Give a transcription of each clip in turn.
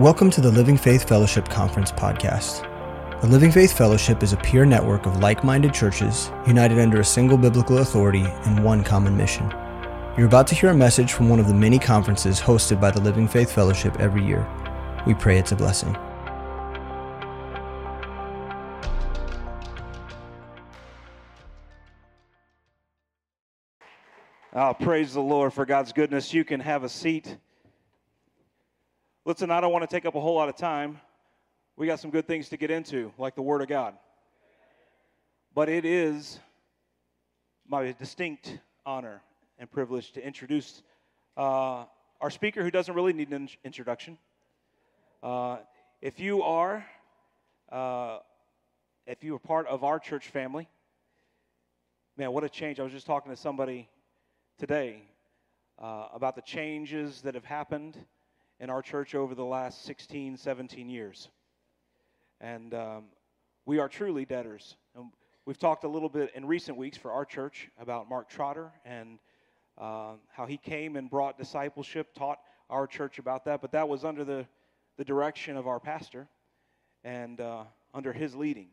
Welcome to the Living Faith Fellowship Conference podcast. The Living Faith Fellowship is a peer network of like minded churches united under a single biblical authority and one common mission. You're about to hear a message from one of the many conferences hosted by the Living Faith Fellowship every year. We pray it's a blessing. Oh, praise the Lord for God's goodness. You can have a seat. Listen, I don't want to take up a whole lot of time. We got some good things to get into, like the Word of God. But it is my distinct honor and privilege to introduce uh, our speaker who doesn't really need an introduction. Uh, if you are, uh, if you are part of our church family, man, what a change! I was just talking to somebody today uh, about the changes that have happened in our church over the last 16, 17 years. And um, we are truly debtors. And we've talked a little bit in recent weeks for our church about Mark Trotter and uh, how he came and brought discipleship, taught our church about that. But that was under the, the direction of our pastor and uh, under his leading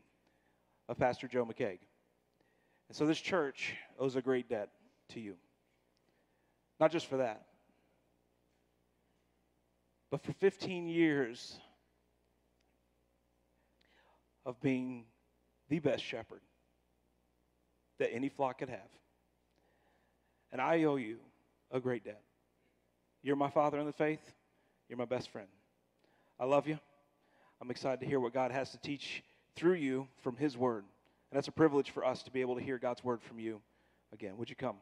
of Pastor Joe McKeag. And so this church owes a great debt to you. Not just for that, but for 15 years of being the best shepherd that any flock could have. And I owe you a great debt. You're my father in the faith, you're my best friend. I love you. I'm excited to hear what God has to teach through you from His Word. And that's a privilege for us to be able to hear God's Word from you again. Would you come?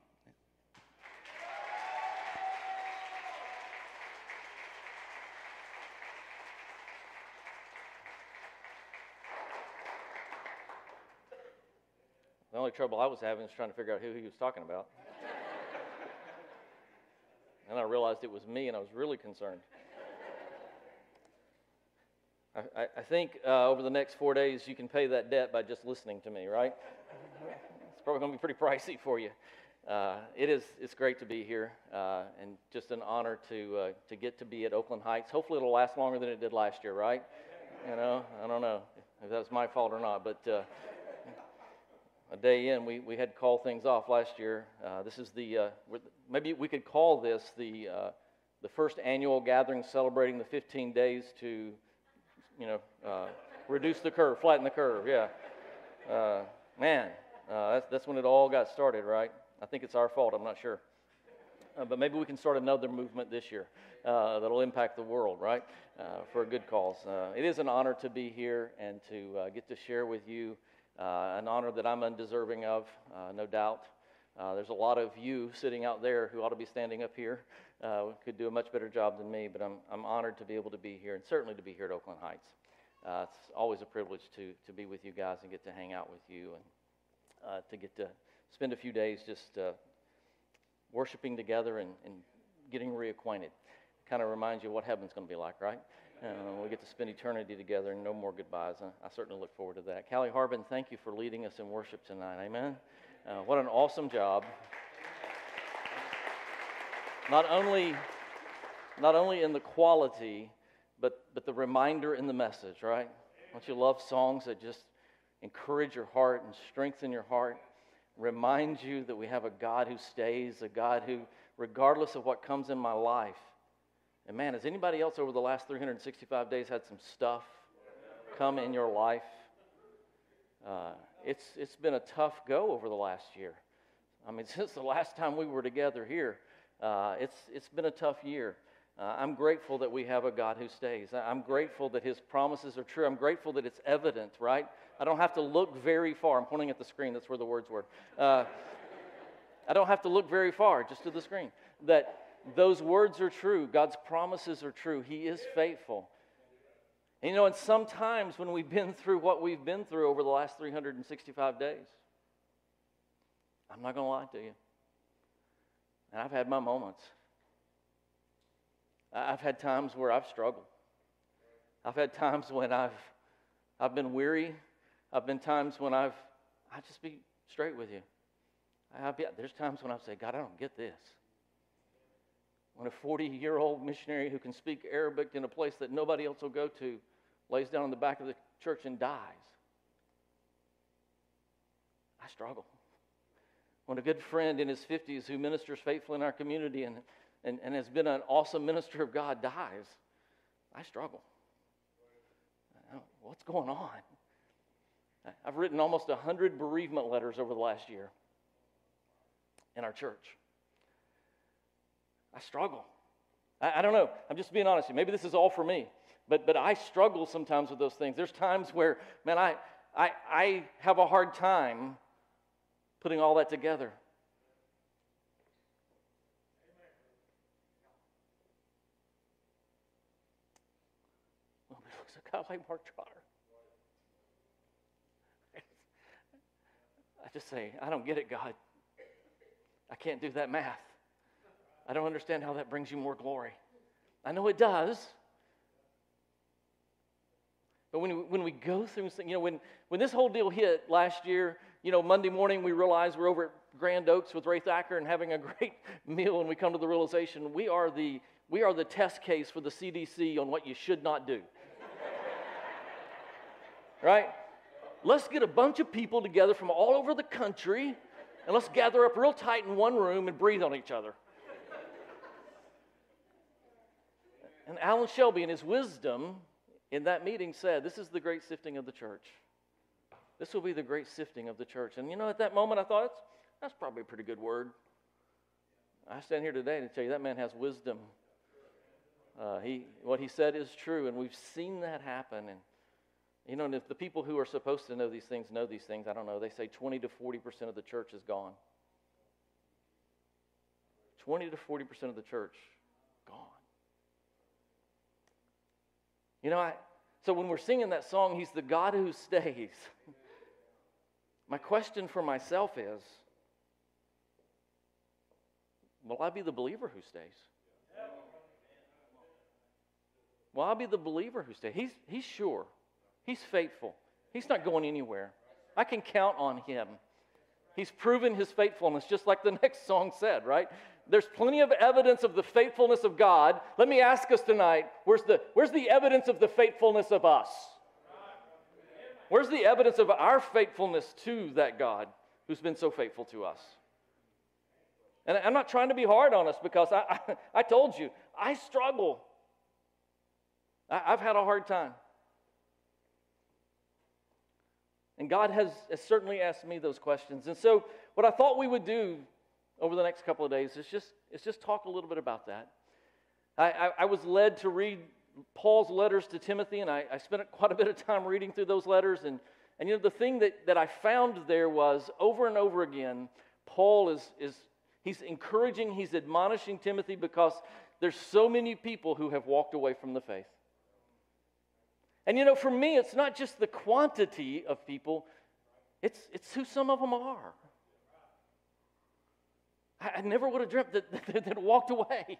The only trouble I was having was trying to figure out who he was talking about. and I realized it was me, and I was really concerned. I, I, think uh, over the next four days, you can pay that debt by just listening to me, right? it's probably going to be pretty pricey for you. Uh, it is, it's great to be here, uh, and just an honor to, uh, to get to be at Oakland Heights. Hopefully, it'll last longer than it did last year, right? You know, I don't know if that's my fault or not, but uh, a day in, we, we had to call things off last year. Uh, this is the, uh, maybe we could call this the, uh, the first annual gathering celebrating the 15 days to, you know, uh, reduce the curve, flatten the curve. Yeah. Uh, man, uh, that's, that's when it all got started, right? I think it's our fault, I'm not sure. but maybe we can start another movement this year that'll impact the world, right? for a good cause. it is an honor to be here and to get to share with you. Uh, an honor that I'm undeserving of, uh, no doubt. Uh, there's a lot of you sitting out there who ought to be standing up here, could do a much better job than me, but I'm, I'm honored to be able to be here and certainly to be here at Oakland Heights. It's always a privilege to, to be with you guys and get to hang out with you and to get to spend a few days just worshiping together and, and getting reacquainted. Kind of reminds you what heaven's going to be like, right? Uh, we get to spend eternity together and no more goodbyes. I, certainly look forward to that. Callie Harbin, thank you for leading us in worship tonight. Amen. Uh, what an awesome job. Not only, not only in the quality, but, but the reminder in the message, right? Don't you love songs that just encourage your heart and strengthen your heart? Remind you that we have a God who stays, a God who, regardless of what comes in my life, and man, has anybody else over the last 365 days had some stuff come in your life? Uh, it's, it's been a tough go over the last year. I mean, since the last time we were together here, uh, it's, it's been a tough year. Uh, I'm grateful that we have a God who stays. I'm grateful that His promises are true. I'm grateful that it's evident, right? I don't have to look very far. I'm pointing at the screen, that's where the words were. Uh, I don't have to look very far, just to the screen. That those words are true. God's promises are true. He is faithful. And you know, and sometimes when we've been through what we've been through over the last 365 days, I'm not going to lie to you. And I've had my moments. I've had times where I've struggled. I've had times when I've, I've been weary. I've been times when I've, I just be straight with you. I've, there's times when I've said, God, I don't get this. When a 40 year old missionary who can speak Arabic in a place that nobody else will go to lays down in the back of the church and dies. I struggle. When a good friend in his 50s who ministers faithfully in our community and, and, and has been an awesome minister of God dies, I struggle. What's going on? I've written almost 100 bereavement letters over the last year in our church. I struggle. I, I, don't know. I'm just being honest. Maybe this is all for me, but, but I struggle sometimes with those things. There's times where, man, I, I, I have a hard time putting all that together. Oh, Nobody looks at a guy like Mark Trotter. I just say, I don't get it, God. I can't do that math. I don't understand how that brings you more glory. I know it does. But when we, when we go through, you know, when, when this whole deal hit last year, you know, Monday morning we realized we're over at Grand Oaks with Ray Thacker and having a great meal, and we come to the realization we are the, we are the test case for the CDC on what you should not do. right? Let's get a bunch of people together from all over the country and let's gather up real tight in one room and breathe on each other. And Alan Shelby, in his wisdom in that meeting, said, This is the great sifting of the church. This will be the great sifting of the church. And you know, at that moment, I thought, That's, probably a pretty good word. I stand here today to tell you that man has wisdom. Uh, he, what he said is true, and we've seen that happen. And you know, and if the people who are supposed to know these things know these things, I don't know, they say 20 to 40% of the church is gone. 20 to 40% of the church gone. You know, I, so when we're singing that song, He's the God who stays. My question for myself is Will I be the believer who stays? Will I be the believer who stays? He's, he's sure. He's faithful. He's not going anywhere. I can count on him. He's proven his faithfulness, just like the next song said, right? There's plenty of evidence of the faithfulness of God. Let me ask us tonight where's the, where's the evidence of the faithfulness of us? Where's the evidence of our faithfulness to that God who's been so faithful to us? And I'm not trying to be hard on us because I, I, I told you, I struggle. I, I've had a hard time. And God has, has certainly asked me those questions. And so, what I thought we would do over the next couple of days is just, is just talk a little bit about that. I, I, I was led to read Paul's letters to Timothy, and I, I, spent quite a bit of time reading through those letters. And, and you know, the thing that, that I found there was over and over again, Paul is, is he's encouraging, he's admonishing Timothy because there's so many people who have walked away from the faith. And you know, for me, it's not just the quantity of people, it's, it's who some of them are. I, never would have dreamt that, that, that walked away.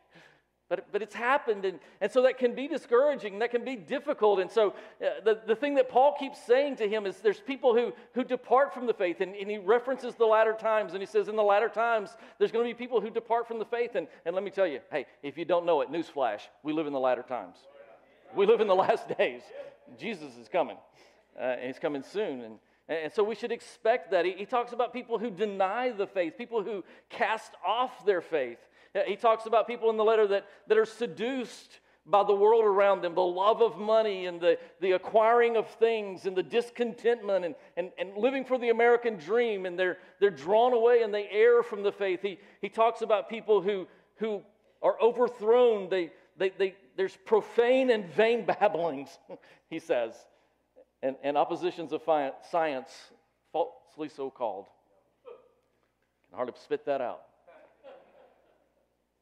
But, but it's happened, and, and so that can be discouraging, that can be difficult. And so, uh, the, the thing that Paul keeps saying to him is there's people who, who depart from the faith, and, and he references the latter times, and he says, In the latter times, there's going to be people who depart from the faith. And, and let me tell you, hey, if you don't know it, newsflash, we live in the latter times. We live in the last days. Jesus is coming, uh, and he's coming soon. And, and so we should expect that. He, talks about people who deny the faith, people who cast off their faith. He talks about people in the letter that, that are seduced by the world around them, the love of money and the, the acquiring of things and the discontentment and, and, and living for the American dream, and they're, they're drawn away and they err from the faith. He, he talks about people who, who are overthrown, they, they, they, there's profane and vain babblings, he says, and, and oppositions of science, falsely so called. Can hardly spit that out.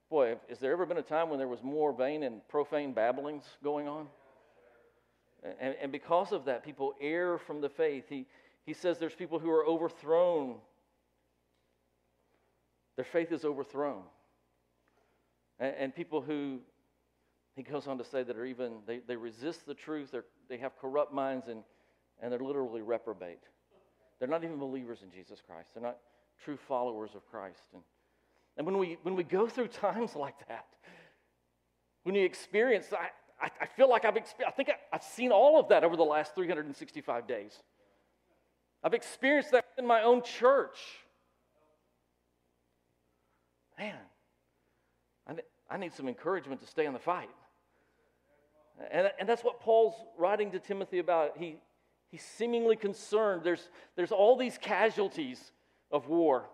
Boy, has there ever been a time when there was more vain and profane babblings going on? And, and because of that, people err from the faith. He, he says there's people who are overthrown. Their faith is overthrown. And, and people who he goes on to say that are even, they, they resist the truth, they have corrupt minds, and, and they're literally reprobate. They're not even believers in Jesus Christ. They're not true followers of Christ. And, and when, we, when we go through times like that, when you experience, I, I, I feel like I've, I think I, I've seen all of that over the last 365 days. I've experienced that in my own church. Man, I, I need some encouragement to stay in the fight. And, and that's what Paul's writing to Timothy about. He, he's seemingly concerned. There's, there's all these casualties of war.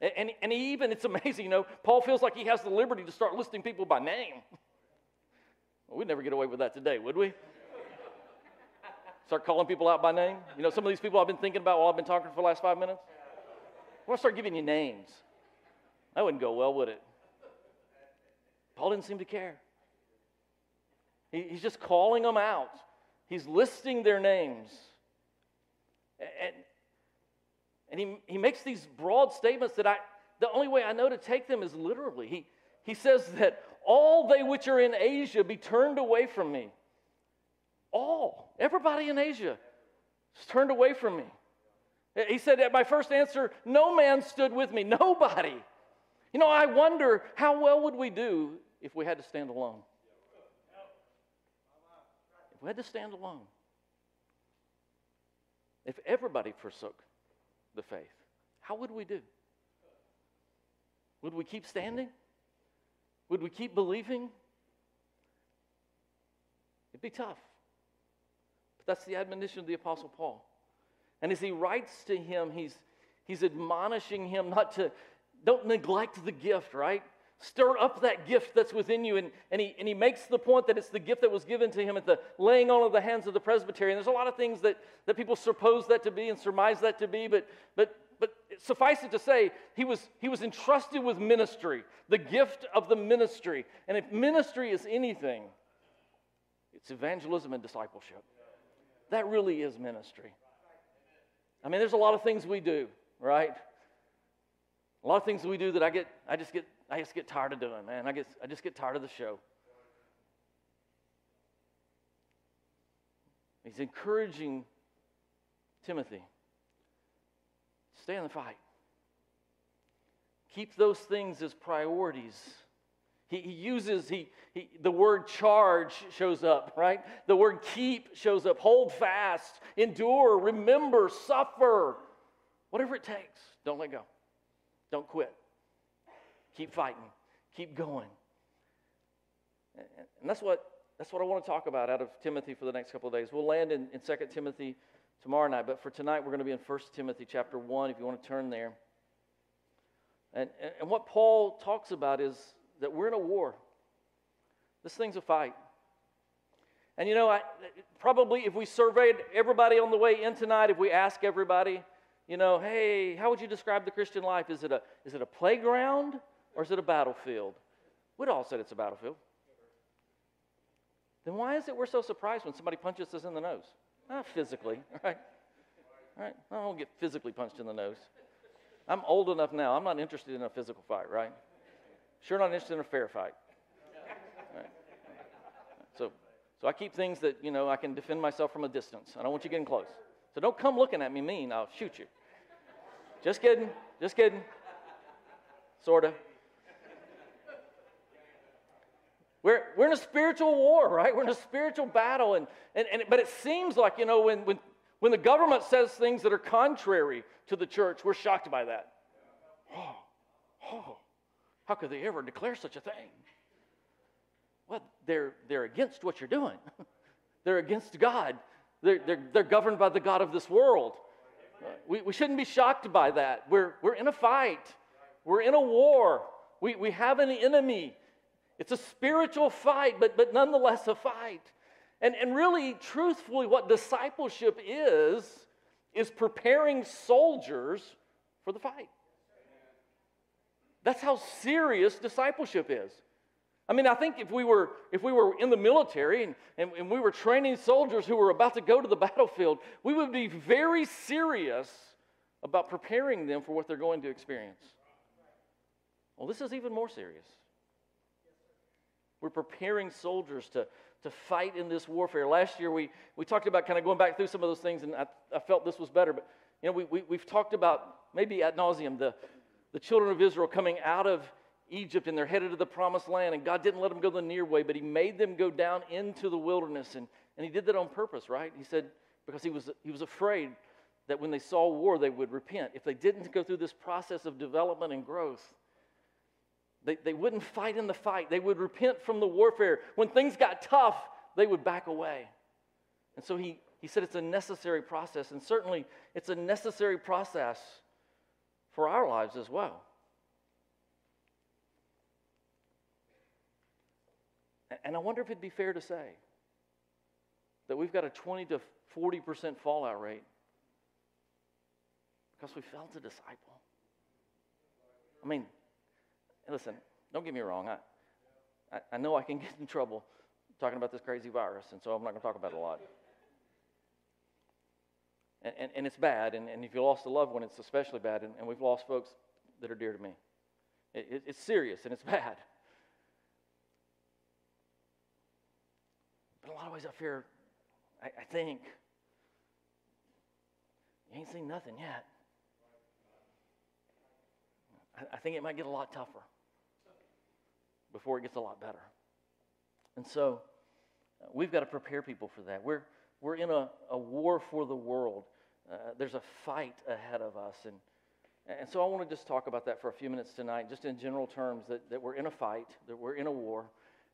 And, and, and even, it's amazing, you know, Paul feels like he has the liberty to start listing people by name. Well, we'd never get away with that today, would we? Start calling people out by name? You know, some of these people I've been thinking about while I've been talking for the last five minutes. I want to start giving you names. That wouldn't go well, would it? Paul didn't seem to care. He, he's just calling them out, he's listing their names. And, and he, he makes these broad statements that I, the only way I know to take them is literally. He, he says that all they which are in Asia be turned away from me. All, everybody in Asia is turned away from me. He said at my first answer, no man stood with me, nobody. You know, I wonder how well would we do if we had to stand alone? We had to stand alone. If everybody forsook the faith, how would we do? Would we keep standing? Would we keep believing? It'd be tough. But that's the admonition of the Apostle Paul. And as he writes to him, he's, he's admonishing him not to, don't neglect the gift, right? Stir up that gift that's within you. And, and, he, and he makes the point that it's the gift that was given to him at the laying on of the hands of the presbytery. And there's a lot of things that, that people suppose that to be and surmise that to be, but, but, but suffice it to say, he was, he was entrusted with ministry, the gift of the ministry. And if ministry is anything, it's evangelism and discipleship. That really is ministry. I mean, there's a lot of things we do, right? A lot of things we do that I get, I just get, I just get tired of doing, man. I guess I just get tired of the show. He's encouraging Timothy, stay in the fight. Keep those things as priorities. He, he uses, he, he, the word charge shows up, right? The word keep shows up. Hold fast, endure, remember, suffer. Whatever it takes, don't let go. Don't quit. Keep fighting. Keep going. And that's what, that's what I want to talk about out of Timothy for the next couple of days. We'll land in, in 2 Timothy tomorrow night, but for tonight we're going to be in 1 Timothy chapter 1 if you want to turn there. And, and, and what Paul talks about is that we're in a war. This thing's a fight. And you know, I, probably if we surveyed everybody on the way in tonight, if we ask everybody, you know, hey, how would you describe the Christian life? Is it a, is it a playground or is it a battlefield? We'd all said it's a battlefield. Then why is it we're so surprised when somebody punches us in the nose? Not physically, right? Right? I don't get physically punched in the nose. I'm old enough now. I'm not interested in a physical fight, right? Sure not interested in a fair fight. Right? So, so I keep things that, you know, I can defend myself from a distance. I don't want you getting close. So don't come looking at me mean. I'll shoot you. Just kidding. Just kidding. Sort of. We're, we're in a spiritual war, right? We're in a spiritual battle. And, and, and, but it seems like, you know, when, when, when the government says things that are contrary to the church, we're shocked by that. Oh, oh, how could they ever declare such a thing? Well, they're, they're against what you're doing, they're against God, they're, they're, they're governed by the God of this world. We, we shouldn't be shocked by that. We're, we're in a fight, we're in a war, we, we have an enemy. It's a spiritual fight, but, but nonetheless a fight. And, and really, truthfully, what discipleship is, is preparing soldiers for the fight. That's how serious discipleship is. I mean, I think if we were, if we were in the military and, and, and, we were training soldiers who were about to go to the battlefield, we would be very serious about preparing them for what they're going to experience. Well, this is even more serious. We're preparing soldiers to, to fight in this warfare. Last year, we, we talked about kind of going back through some of those things, and I, I felt this was better. But, you know, we, we, we've talked about maybe ad nauseum the, the children of Israel coming out of Egypt and they're headed to the promised land, and God didn't let them go the near way, but He made them go down into the wilderness. And, and He did that on purpose, right? He said, because he was, he was afraid that when they saw war, they would repent. If they didn't go through this process of development and growth, they, they wouldn't fight in the fight. They would repent from the warfare. When things got tough, they would back away. And so he, he said it's a necessary process, and certainly it's a necessary process for our lives as well. And I wonder if it'd be fair to say that we've got a 20 to 40% fallout rate because we failed to disciple. I mean, listen, don't get me wrong. I, I, know I can get in trouble talking about this crazy virus, and so I'm not going to talk about it a lot. And, and, and, it's bad, and, and if you lost a loved one, it's especially bad, and, and we've lost folks that are dear to me. It, it, it's serious and it's bad. But in a lot of ways, I fear, I, I think, you ain't seen nothing yet. I, I think it might get a lot tougher before it gets a lot better. And so uh, we've got to prepare people for that. We're, we're in a, a war for the world. Uh, there's a fight ahead of us. And, and so I want to just talk about that for a few minutes tonight, just in general terms, that, that we're in a fight, that we're in a war.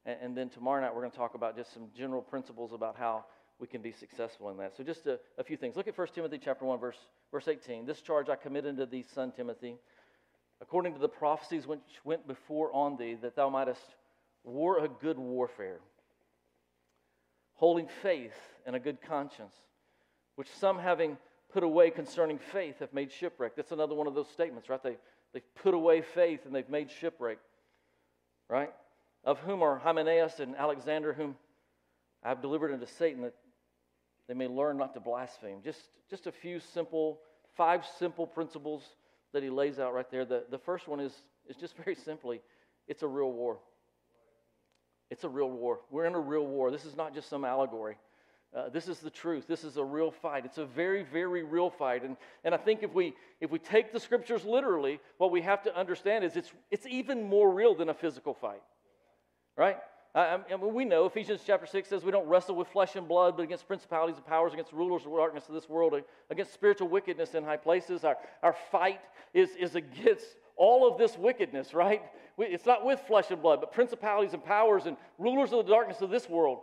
And, and then tomorrow night, we're going to talk about just some general principles about how we can be successful in that. So just a, a few things. Look at 1 Timothy chapter 1, verse, verse 18. This charge I commit unto thee, son Timothy, according to the prophecies which went before on thee, that thou mightest war a good warfare, holding faith and a good conscience, which some having put away concerning faith have made shipwreck. That's another one of those statements, right? They, they've put away faith and they've made shipwreck, right? Of whom are Hymenaeus and Alexander, whom I have delivered unto Satan, that they may learn not to blaspheme. Just, just a few simple, five simple principles that he lays out right there. The, the first one is, is just very simply it's a real war. It's a real war. We're in a real war. This is not just some allegory. Uh, this is the truth. This is a real fight. It's a very, very real fight. And, and I think if we, if we take the scriptures literally, what we have to understand is it's, it's even more real than a physical fight. Right? I, I mean, we know Ephesians chapter 6 says we don't wrestle with flesh and blood, but against principalities and powers, against rulers of darkness of this world, against spiritual wickedness in high places. Our, our fight is, is against all of this wickedness, right? We, it's not with flesh and blood, but principalities and powers and rulers of the darkness of this world.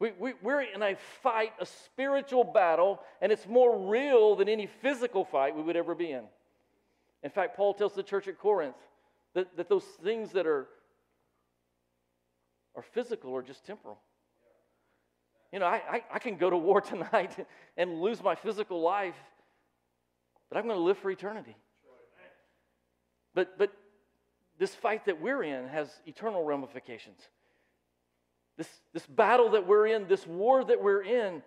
We, we, we're in a fight, a spiritual battle, and it's more real than any physical fight we would ever be in. In fact, Paul tells the church at Corinth that, that those things that are are physical or just temporal. You know, I, I, I can go to war tonight and lose my physical life, but I'm going to live for eternity. But, but this fight that we're in has eternal ramifications. This, this battle that we're in, this war that we're in,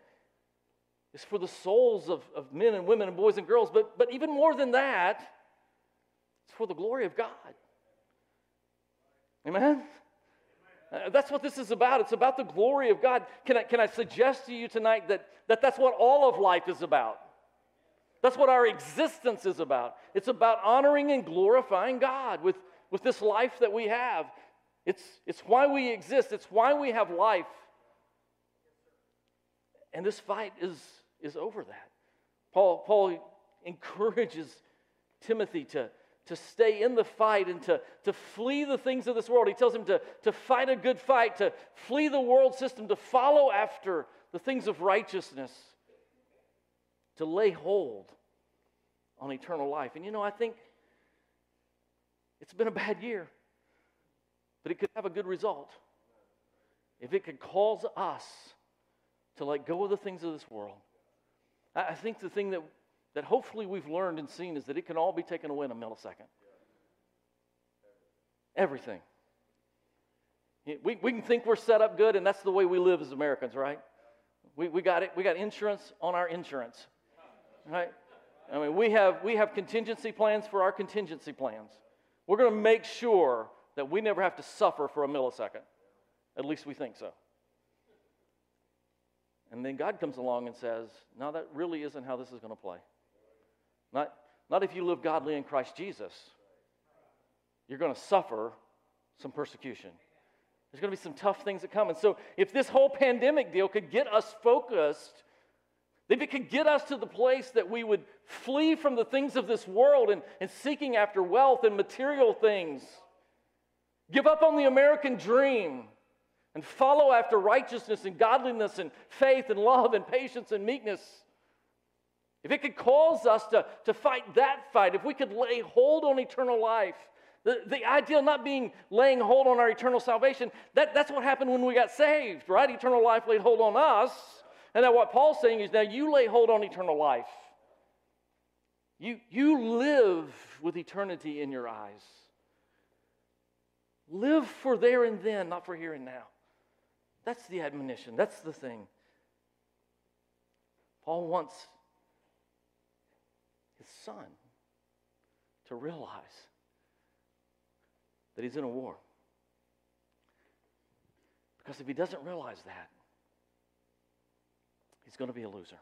is for the souls of, of men and women and boys and girls. But, but even more than that, it's for the glory of God. Amen? Uh, that's what this is about. It's about the glory of God. Can I, can I suggest to you tonight that, that that's what all of life is about? That's what our existence is about. It's about honoring and glorifying God with, with this life that we have. It's, it's why we exist, it's why we have life. And this fight is, is over that. Paul, Paul encourages Timothy to, to stay in the fight and to, to flee the things of this world. He tells him to, to fight a good fight, to flee the world system, to follow after the things of righteousness, to lay hold on eternal life. And you know, I think it's been a bad year, but it could have a good result if it could cause us to let go of the things of this world. I think the thing that that hopefully we've learned and seen is that it can all be taken away in a millisecond. Everything. We, we can think we're set up good, and that's the way we live as Americans, right? We, we, got it. We got insurance on our insurance, right? I mean, we have, we have contingency plans for our contingency plans. We're going to make sure that we never have to suffer for a millisecond. At least we think so. And then God comes along and says, No, that really isn't how this is going to play. Not, not if you live godly in Christ Jesus. You're going to suffer some persecution. There's going to be some tough things that come. And so, if this whole pandemic deal could get us focused, if it could get us to the place that we would flee from the things of this world and, and seeking after wealth and material things, give up on the American dream, and follow after righteousness and godliness and faith and love and patience and meekness, if it could cause us to, to fight that fight, if we could lay hold on eternal life, the, the ideal not being laying hold on our eternal salvation, that, that's what happened when we got saved, right? Eternal life laid hold on us. And now what Paul's saying is now you lay hold on eternal life. You, you live with eternity in your eyes. Live for there and then, not for here and now. That's the admonition. That's the thing. Paul wants his son to realize that he's in a war. Because if he doesn't realize that, he's going to be a loser.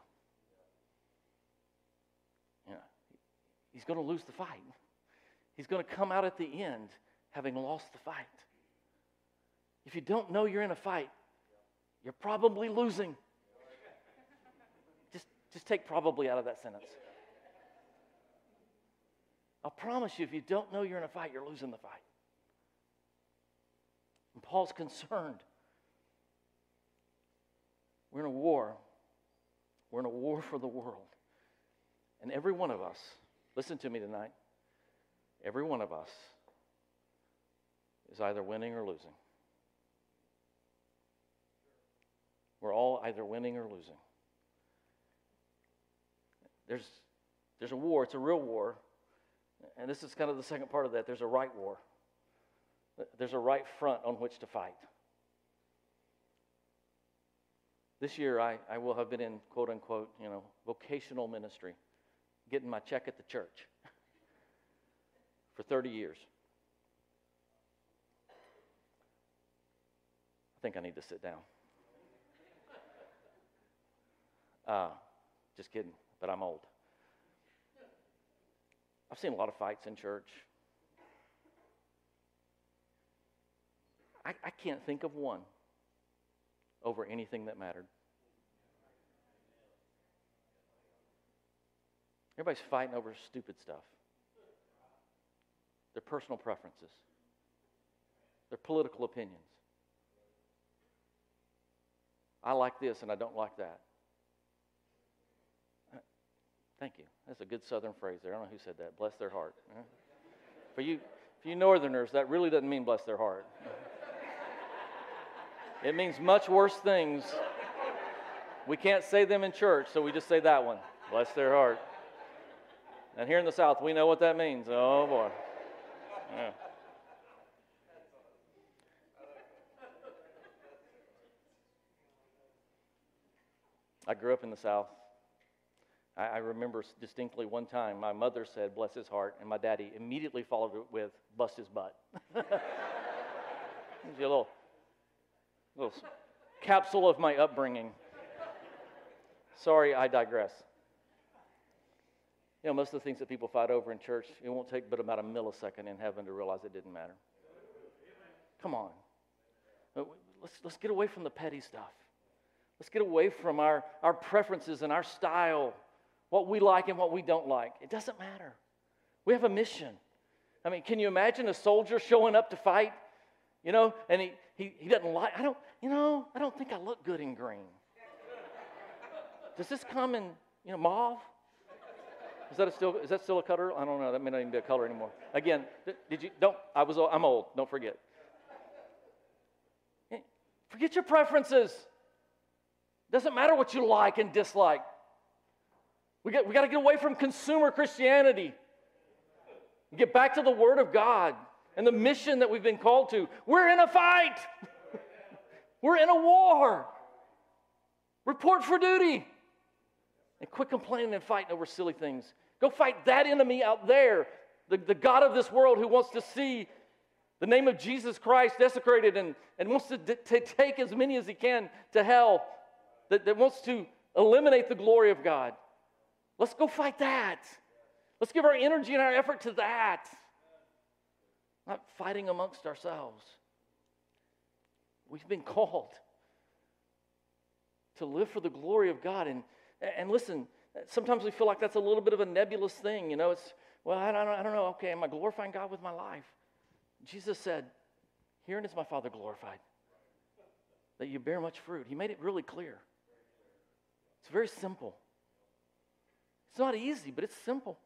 Yeah, he's going to lose the fight. He's going to come out at the end having lost the fight. If you don't know you're in a fight, you're probably losing. Just, just take probably out of that sentence. I'll promise you, if you don't know you're in a fight, you're losing the fight. And Paul's concerned. We're in a war. We're in a war for the world. And every one of us, listen to me tonight, every one of us is either winning or losing. We're all either winning or losing. There's, there's a war, it's a real war. And this is kind of the second part of that. There's a right war, there's a right front on which to fight. This year, I, I will have been in quote unquote, you know, vocational ministry, getting my check at the church for 30 years. I think I need to sit down. Uh, just kidding, but I'm old. I've seen a lot of fights in church. I, I can't think of one over anything that mattered. Everybody's fighting over stupid stuff their personal preferences, their political opinions. I like this and I don't like that. Thank you. That's a good southern phrase there. I don't know who said that. Bless their heart. For you, for you northerners, that really doesn't mean bless their heart. it means much worse things. We can't say them in church, so we just say that one. Bless their heart. And here in the South, we know what that means. Oh, boy. Yeah. I grew up in the South. I, I remember distinctly one time my mother said, bless his heart, and my daddy immediately followed it with, bust his butt. a little, little capsule of my upbringing. Sorry, I digress. You know, most of the things that people fight over in church, it won't take but about a millisecond in heaven to realize it didn't matter. Come on. Uh, let's, let's get away from the petty stuff. Let's get away from our, our preferences and our style what we like and what we don't like. It doesn't matter. We have a mission. I mean, can you imagine a soldier showing up to fight? You know, and he, he, he doesn't like, I don't, you know, I don't think I look good in green. Does this come in, you know, mauve? Is that still is that still a color? I don't know. That may not even be a color anymore. Again, did you don't I was I'm old, don't forget. Eh, forget your preferences. Doesn't matter what you like and dislike. We got, we got to get away from consumer Christianity. and Get back to the Word of God and the mission that we've been called to. We're in a fight, we're in a war. Report for duty. And quit complaining and fighting over silly things. Go fight that enemy out there, the, the God of this world who wants to see the name of Jesus Christ desecrated and, and wants to, to take as many as he can to hell, that, that wants to eliminate the glory of God. Let's go fight that. Let's give our energy and our effort to that. not fighting amongst ourselves. We've been called to live for the glory of God. And, and listen, sometimes we feel like that's a little bit of a nebulous thing. You know, it's, well, I don't, I don't know. Okay, am I glorifying God with my life? Jesus said, Herein is my Father glorified, that you bear much fruit. He made it really clear. It's very simple. It's not easy, but it's simple.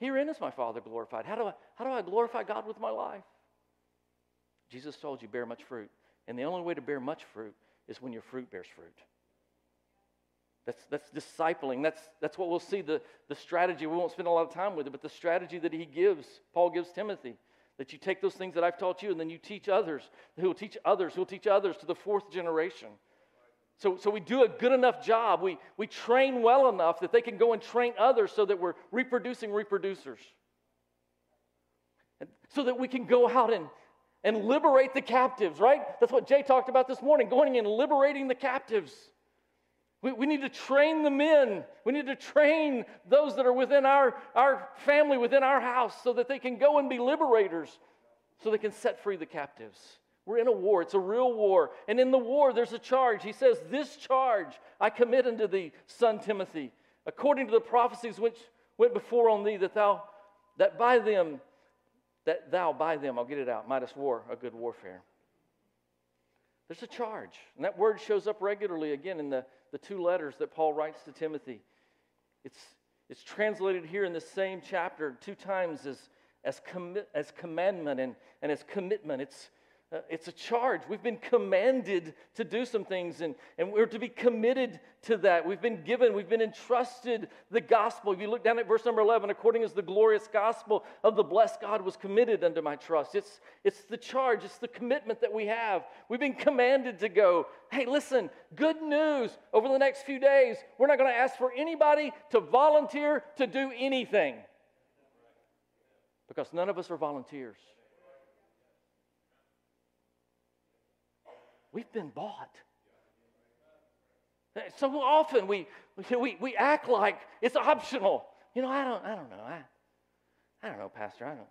Herein is my Father glorified. How do I, how do I glorify God with my life? Jesus told you, bear much fruit. And the only way to bear much fruit is when your fruit bears fruit. That's, that's discipling. That's, that's what we'll see the, the strategy. We won't spend a lot of time with it, but the strategy that he gives, Paul gives Timothy, that you take those things that I've taught you and then you teach others, who will teach others, who will teach others to the fourth generation. So, so we do a good enough job. We, we train well enough that they can go and train others so that we're reproducing reproducers. And so that we can go out and, and liberate the captives, right? That's what Jay talked about this morning, going and liberating the captives. We, we need to train the men. We need to train those that are within our, our family, within our house, so that they can go and be liberators, so they can set free the captives. We're in a war. It's a real war. And in the war, there's a charge. He says, This charge I commit unto thee, son Timothy, according to the prophecies which went before on thee, that thou, that by them, that thou by them, I'll get it out, mightest war a good warfare. There's a charge. And that word shows up regularly again in the, the two letters that Paul writes to Timothy. It's, it's translated here in the same chapter two times as, as, commi- as commandment and, and as commitment. It's, uh, it's a charge. We've been commanded to do some things, and, and we're to be committed to that. We've been given, we've been entrusted the gospel. If you look down at verse number 11, according as the glorious gospel of the blessed God was committed unto my trust. It's, it's the charge, it's the commitment that we have. We've been commanded to go. Hey, listen, good news over the next few days. We're not going to ask for anybody to volunteer to do anything because none of us are volunteers. We've been bought. So often we, we, we act like it's optional. You know, I don't, I don't know. I, I don't know, Pastor. I don't,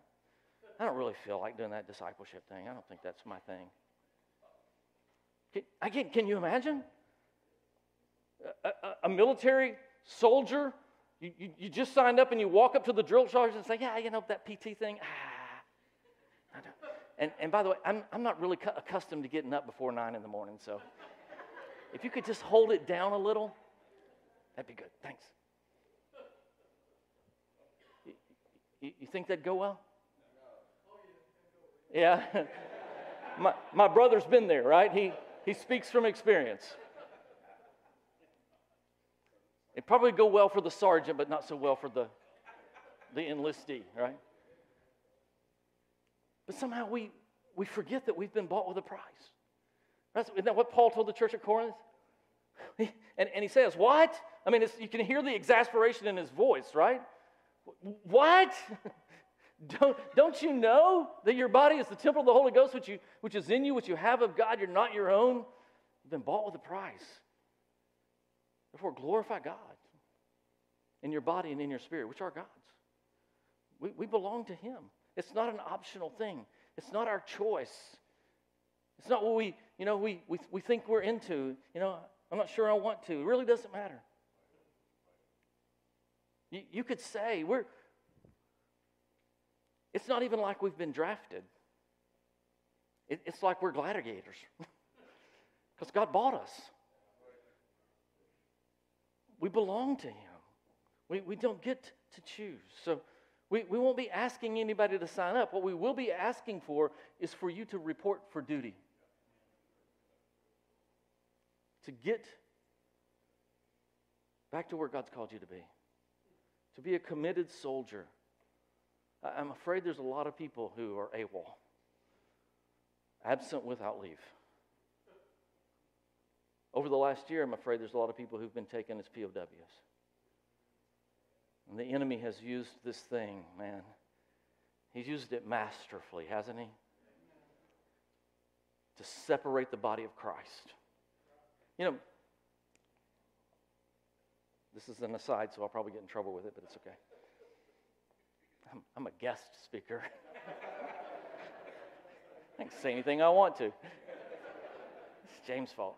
I don't really feel like doing that discipleship thing. I don't think that's my thing. Can, I can, can you imagine? A, a, a military soldier, you, you, you, just signed up and you walk up to the drill sergeant and say, Yeah, you know, that PT thing, ah, and, and by the way, I'm, I'm not really cu- accustomed to getting up before 9 in the morning, so if you could just hold it down a little, that'd be good. Thanks. You, you, think that'd go well? Yeah. my, my brother's been there, right? He, he speaks from experience. It'd probably go well for the sergeant, but not so well for the, the enlistee, right? But somehow we, we forget that we've been bought with a price. Isn't that what Paul told the church at Corinth? and, and he says, What? I mean, you can hear the exasperation in his voice, right? What? don't, don't you know that your body is the temple of the Holy Ghost, which, you, which is in you, which you have of God? You're not your own. You've been bought with a price. Therefore, glorify God in your body and in your spirit, which are God's. We, we belong to Him. It's not an optional thing. It's not our choice. It's not what we, you know, we, we, we think we're into. You know, I'm not sure I want to. It really doesn't matter. You, you could say we're, it's not even like we've been drafted. It, it's like we're gladiators because God bought us. We belong to Him. We, we don't get to choose. So, we, we won't be asking anybody to sign up. What we will be asking for is for you to report for duty. To get back to where God's called you to be. To be a committed soldier. I'm afraid there's a lot of people who are AWOL, absent without leave. Over the last year, I'm afraid there's a lot of people who've been taken as POWs. And the enemy has used this thing, man. He's used it masterfully, hasn't he? To separate the body of Christ. You know, this is an aside, so I'll probably get in trouble with it, but it's okay. I'm, I'm a guest speaker. I can say anything I want to. It's James' fault.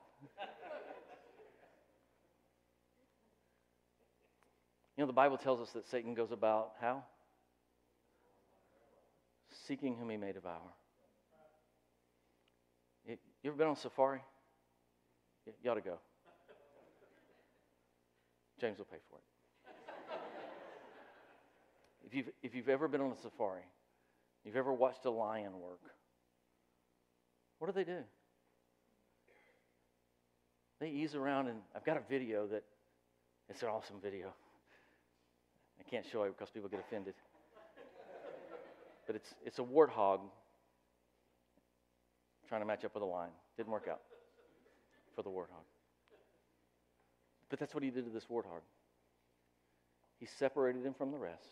You know, the Bible tells us that Satan goes about how? Seeking whom he may devour. You, ever been on a safari? You, you ought to go. James will pay for it. if, you've, if you've ever been on a safari, you've ever watched a lion work, what do they do? They ease around, and I've got a video that it's an awesome video. I can't show it because people get offended. But it's, it's a warthog trying to match up with a lion. Didn't work out for the warthog. But that's what he did to this warthog. He separated him from the rest.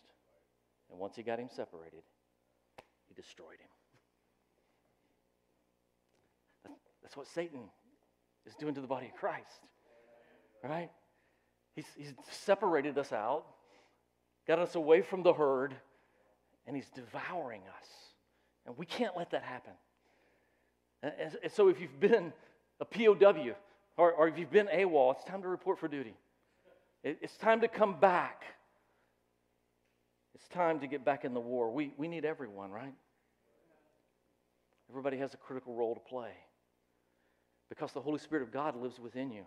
And once he got him separated, he destroyed him. That's what Satan is doing to the body of Christ. Right? He's, he's separated us out, got us away from the herd, and he's devouring us. And we can't let that happen. And, and so if you've been a POW, or, or if you've been AWOL, it's time to report for duty. It, it's time to come back. It's time to get back in the war. We, we need everyone, right? Everybody has a critical role to play because the Holy Spirit of God lives within you.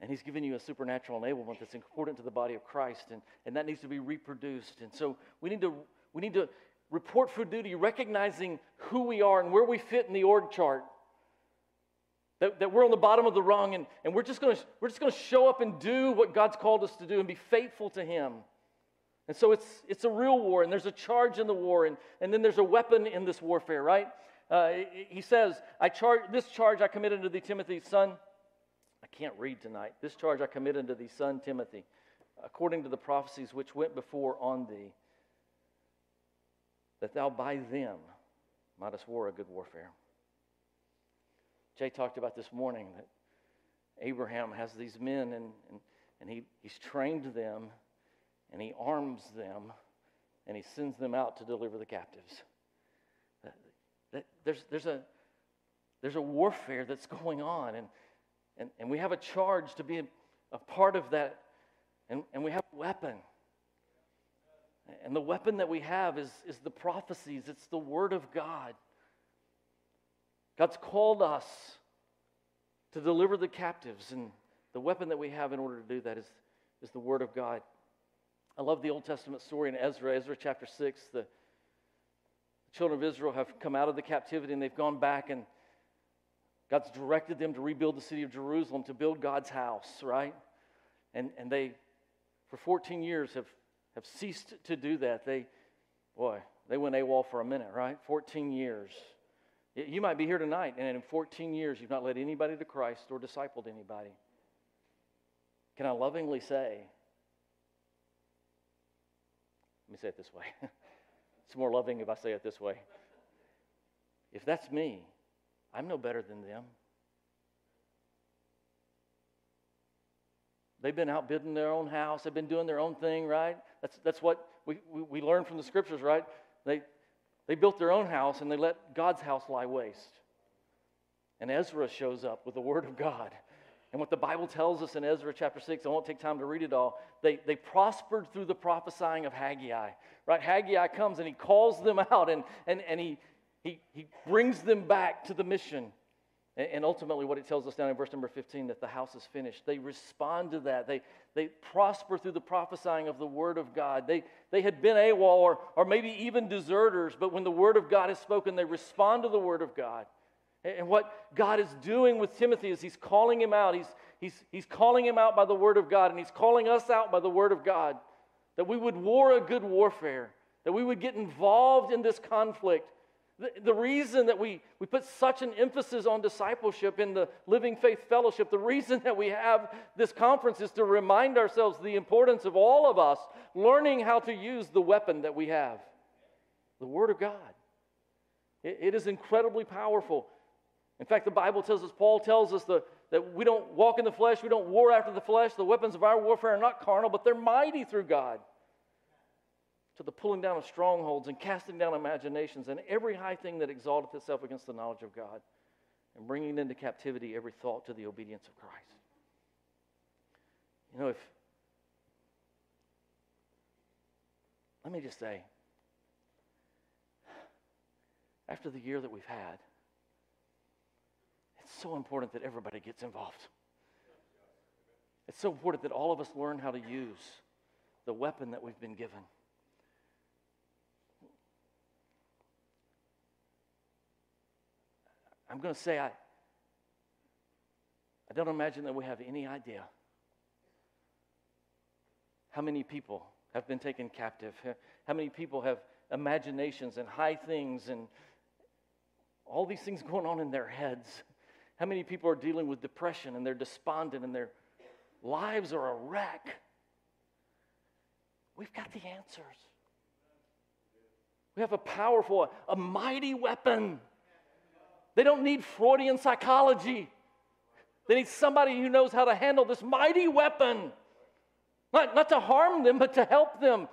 And He's given you a supernatural enablement that's important to the body of Christ, and, and that needs to be reproduced. And so we need to, we need to report for duty, recognizing who we are and where we fit in the org chart. That, that we're on the bottom of the rung and, and we're just to we're just to show up and do what God's called us to do and be faithful to Him. And so it's, it's a real war, and there's a charge in the war, and, and then there's a weapon in this warfare, right? Uh, he says, I charge, This charge I committed to thee, Timothy, son. I can't read tonight. This charge I commit unto thee, son Timothy, according to the prophecies which went before on thee, that thou by them mightest war a good warfare. Jay talked about this morning that Abraham has these men and, and, and he, he's trained them and he arms them and he sends them out to deliver the captives. That, that, there's, there's, a, there's a warfare that's going on, and, and, and we have a charge to be a, a part of that, and, and we have a weapon. And the weapon that we have is, is the prophecies, it's the Word of God. God's called us to deliver the captives, and the weapon that we have in order to do that is, is the Word of God. I love the Old Testament story in Ezra, Ezra chapter 6. The children of Israel have come out of the captivity and they've gone back, and God's directed them to rebuild the city of Jerusalem, to build God's house, right? And, and they, for 14 years, have, have ceased to do that. They, boy, they went AWOL for a minute, right? 14 years. You might be here tonight, and in 14 years, you've not led anybody to Christ or discipled anybody. Can I lovingly say, let me say it this way. it's more loving if I say it this way. If that's me, I'm no better than them. They've been out building their own house. They've been doing their own thing, right? That's, that's what we, we, we learn from the scriptures, right? They, they built their own house and they let God's house lie waste. And Ezra shows up with the word of God. And what the Bible tells us in Ezra chapter 6, I won't take time to read it all, they, they prospered through the prophesying of Haggai. Right? Haggai comes and he calls them out and, and, and he, he, he brings them back to the mission. And, ultimately, what it tells us down in verse number 15 that the house is finished. They respond to that. They, they prosper through the prophesying of the word of God. They, they had been AWOL or, or maybe even deserters, but when the word of God is spoken, they respond to the word of God. And what God is doing with Timothy is he's calling him out. He's, he's, he's calling him out by the word of God, and he's calling us out by the word of God. That we would war a good warfare, that we would get involved in this conflict. The, the reason that we, we put such an emphasis on discipleship in the Living Faith Fellowship, the reason that we have this conference is to remind ourselves the importance of all of us learning how to use the weapon that we have the Word of God. it, it is incredibly powerful. In fact, the Bible tells us, Paul tells us the, that we don't walk in the flesh, we don't war after the flesh. The weapons of our warfare are not carnal, but they're mighty through God to the pulling down of strongholds and casting down imaginations and every high thing that exalteth itself against the knowledge of God, and bringing into captivity every thought to the obedience of Christ. You know, if, let me just say, after the year that we've had, it's so important that everybody gets involved. It's so important that all of us learn how to use the weapon that we've been given. I'm going to say I, I don't imagine that we have any idea how many people have been taken captive, how many people have imaginations and high things and all these things going on in their heads. How many people are dealing with depression and they're despondent and their lives are a wreck? We've got the answers. We have a powerful, a mighty weapon. They don't need Freudian psychology. They need somebody who knows how to handle this mighty weapon. Not, not to harm them, but to help them.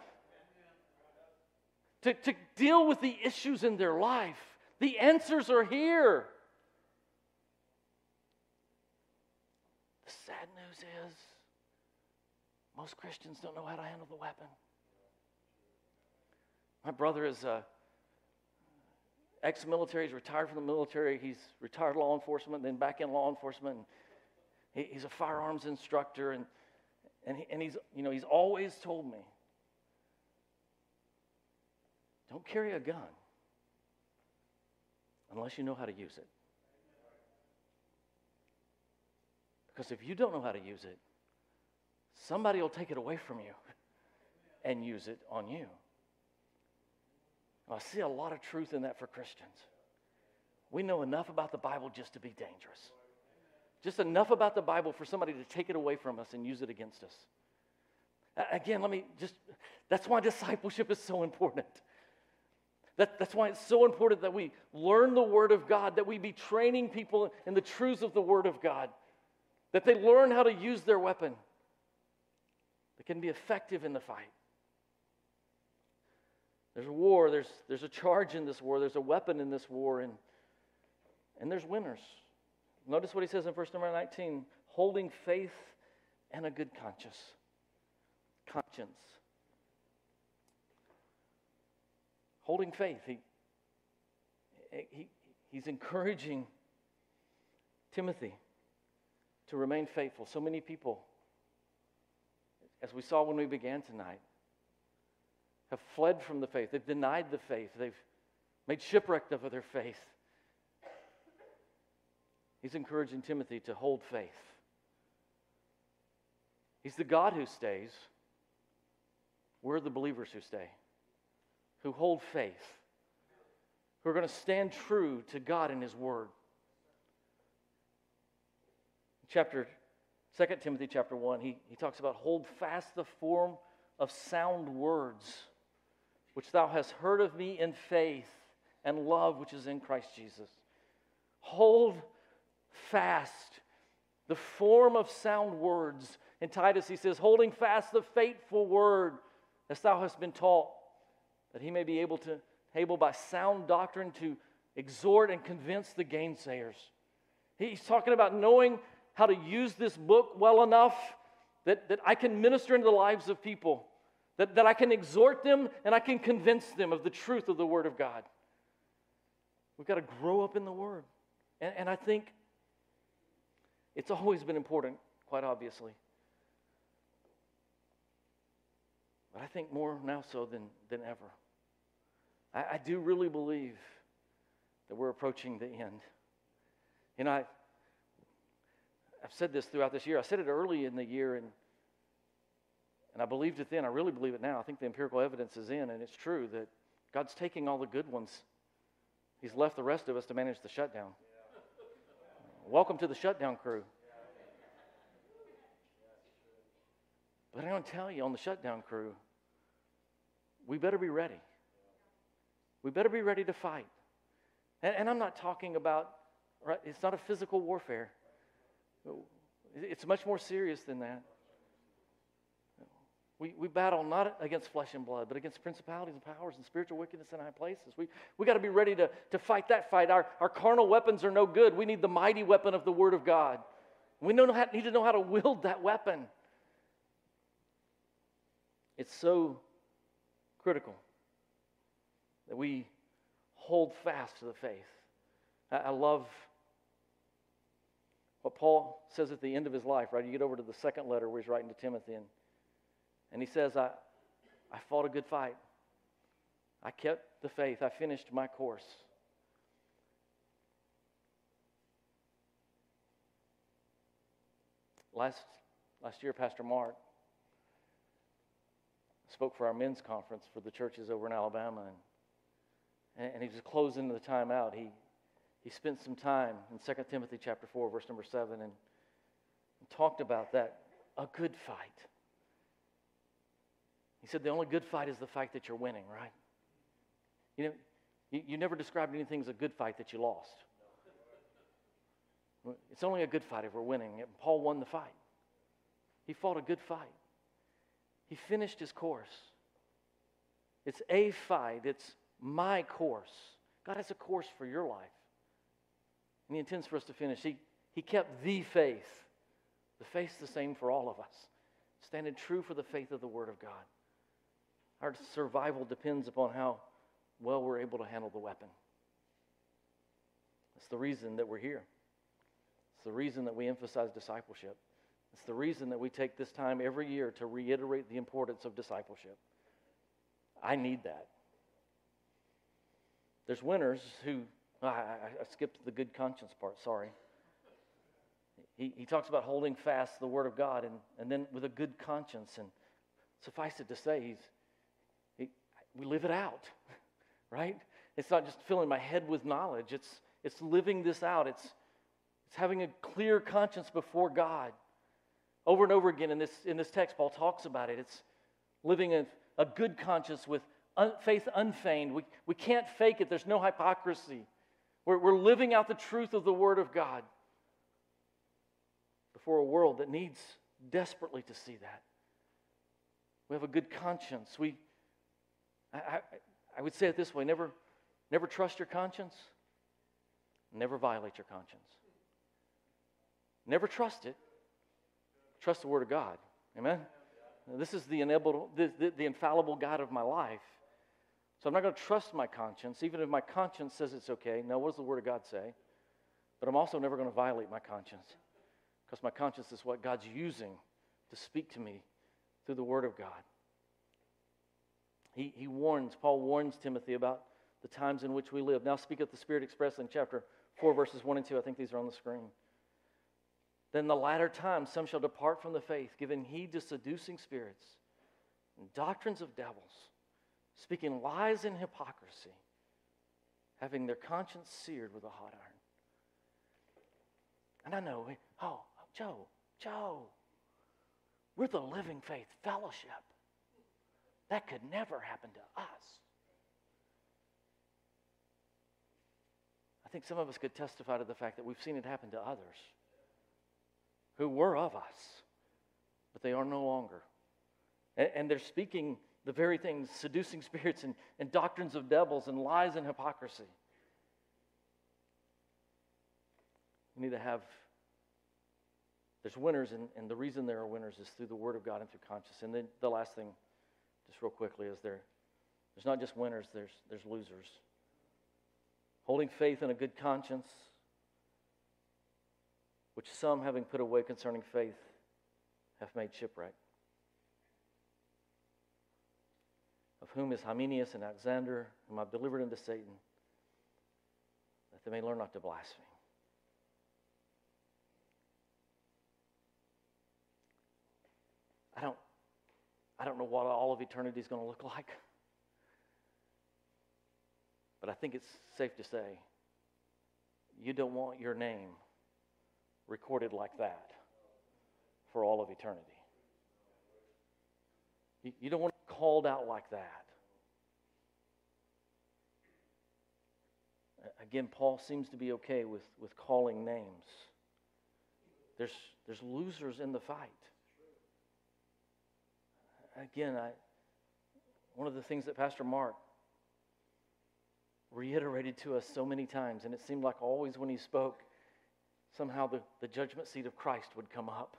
To, to deal with the issues in their life. The answers are here. The sad news is most Christians don't know how to handle the weapon. My brother is a ex-military. He's retired from the military. He's retired law enforcement, then back in law enforcement. He, he's a firearms instructor, and and, he, and he's you know he's always told me, don't carry a gun unless you know how to use it. Because if you don't know how to use it, somebody will take it away from you and use it on you. I see a lot of truth in that for Christians. We know enough about the Bible just to be dangerous. Just enough about the Bible for somebody to take it away from us and use it against us. Again, let me just, that's why discipleship is so important. That, that's why it's so important that we learn the Word of God, that we be training people in the truths of the Word of God, that they learn how to use their weapon that can be effective in the fight. There's a war, there's, there's a charge in this war, there's a weapon in this war, and, and there's winners. Notice what he says in verse number 19 holding faith and a good conscience. Conscience. holding faith. He, he, he's encouraging Timothy to remain faithful. So many people, as we saw when we began tonight, have fled from the faith. They've denied the faith. They've made shipwreck of their faith. He's encouraging Timothy to hold faith. He's the God who stays. We're the believers who stay who hold faith, who are going to stand true to God and His Word. Chapter 2 Timothy chapter 1, he, he talks about hold fast the form of sound words, which thou hast heard of me in faith and love which is in Christ Jesus. Hold fast the form of sound words. In Titus, he says, holding fast the faithful word as thou hast been taught that he may be able to able by sound doctrine to exhort and convince the gainsayers. He's talking about knowing how to use this book well enough that, that I can minister into the lives of people, that, that I can exhort them and I can convince them of the truth of the Word of God. We've got to grow up in the Word. And, and I think it's always been important, quite obviously. But I think more now so than, than ever. I, I do really believe that we're approaching the end. And I, I've said this throughout this year. I said it early in the year, and, and I believed it then. I really believe it now. I think the empirical evidence is in, and it's true that God's taking all the good ones. He's left the rest of us to manage the shutdown. Welcome to the shutdown crew. But I'm going to tell you on the shutdown crew, we better be ready. We better be ready to fight. And, and I'm not talking about, right, it's not a physical warfare, it's much more serious than that. We, we battle not against flesh and blood, but against principalities and powers and spiritual wickedness in high places. We, we got to be ready to, to fight that fight. Our, our carnal weapons are no good. We need the mighty weapon of the Word of God. We know, need to know how to wield that weapon. It's so critical that we hold fast to the faith. I, I love what Paul says at the end of his life, right? You get over to the second letter where he's writing to Timothy, and, and he says, I, I fought a good fight. I kept the faith. I finished my course. Last, last year, Pastor Mark spoke for our men's conference for the churches over in Alabama. And, and he was closing the time out. He, he spent some time in 2 Timothy chapter 4, verse number 7, and, and talked about that a good fight. He said the only good fight is the fight that you're winning, right? You know, you, you never described anything as a good fight that you lost. It's only a good fight if we're winning. Paul won the fight. He fought a good fight. He finished his course. It's a fight, it's my course. God has a course for your life. And He intends for us to finish. He, he kept the faith. The faith's the same for all of us. Standing true for the faith of the Word of God. Our survival depends upon how well we're able to handle the weapon. That's the reason that we're here. It's the reason that we emphasize discipleship. It's the reason that we take this time every year to reiterate the importance of discipleship. I need that. There's winners who, I, I, skipped the good conscience part, sorry. He, he talks about holding fast the Word of God and, and then with a good conscience. And suffice it to say, he's, he, we live it out, right? It's not just filling my head with knowledge, it's, it's living this out. It's, it's having a clear conscience before God. Over and over again in this, in this text, Paul talks about it. It's living a, a good conscience with un, faith unfeigned. We, we can't fake it, there's no hypocrisy. We're, we're living out the truth of the Word of God before a world that needs desperately to see that. We have a good conscience. We, I, I, I would say it this way never, never trust your conscience, never violate your conscience. Never trust it, Trust the Word of God. Amen? This is the, inevitable, the, the, the infallible God of my life. So I'm not going to trust my conscience, even if my conscience says it's okay. Now, what does the Word of God say? But I'm also never going to violate my conscience because my conscience is what God's using to speak to me through the Word of God. He, he warns, Paul warns Timothy about the times in which we live. Now, speak of the Spirit expressed in chapter 4, verses 1 and 2. I think these are on the screen. Then the latter times some shall depart from the faith, giving heed to seducing spirits and doctrines of devils, speaking lies and hypocrisy, having their conscience seared with a hot iron. And I know, oh, Joe, Joe, we're the living faith fellowship. That could never happen to us. I think some of us could testify to the fact that we've seen it happen to others who were of us, but they are no longer. And, and they're speaking the very things, seducing spirits and, and doctrines of devils and lies and hypocrisy. We need to have, there's winners, and, and the reason there are winners is through the Word of God and through conscience. And then the last thing, real quickly, is there, there's not just winners, there's, there's losers. Holding faith and a good conscience which some, having put away concerning faith, have made shipwreck. Of whom is Hymenaeus and Alexander, whom I've delivered unto Satan, that they may learn not to blaspheme. I don't, I don't know what all of eternity is going to look like. But I think it's safe to say you don't want your name recorded like that for all of eternity. You, don't want called out like that. Again, Paul seems to be okay with, with calling names. There's, there's losers in the fight. Again, I, one of the things that Pastor Mark reiterated to us so many times, and it seemed like always when he spoke, somehow the, the judgment seat of Christ would come up.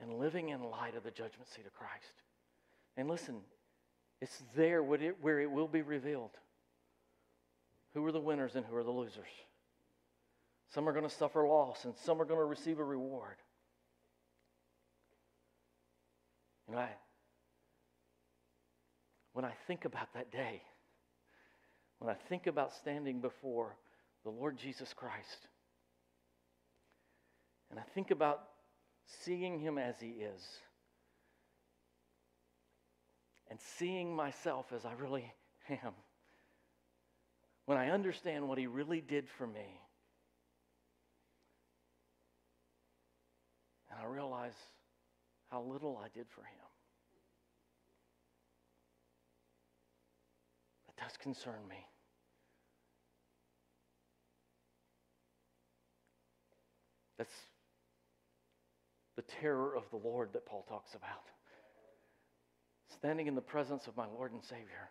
And living in light of the judgment seat of Christ. And listen, it's there where it will be revealed. Who are the winners and who are the losers? Some are going to suffer loss and some are going to receive a reward. And I, when I think about that day, when I think about standing before the Lord Jesus Christ, and I think about seeing him as he is, and seeing myself as I really am, when I understand what he really did for me, and I realize how little I did for him. That does concern me. That's the terror of the Lord that Paul talks about. Standing in the presence of my Lord and Savior.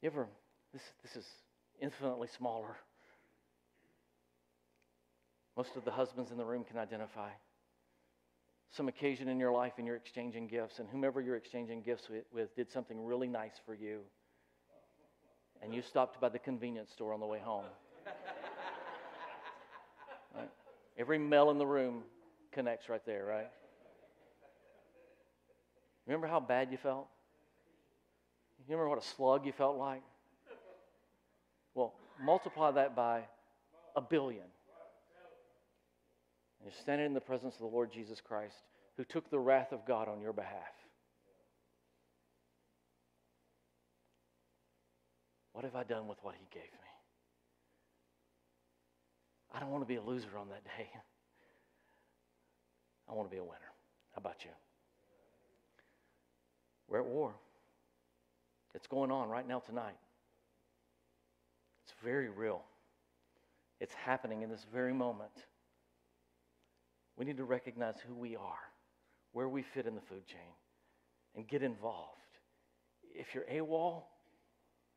You ever, this, this is infinitely smaller. Most of the husbands in the room can identify some occasion in your life and you're exchanging gifts, and whomever you're exchanging gifts with, with did something really nice for you, and you stopped by the convenience store on the way home. Right? Every male in the room connects right there, right? Remember how bad you felt? You remember what a slug you felt like? Well, multiply that by a billion. And you're standing in the presence of the Lord Jesus Christ, who took the wrath of God on your behalf. What have I done with what He gave me? I don't want to be a loser on that day. I want to be a winner. How about you? We're at war. It's going on right now tonight. It's very real. It's happening in this very moment. We need to recognize who we are, where we fit in the food chain, and get involved. If you're AWOL,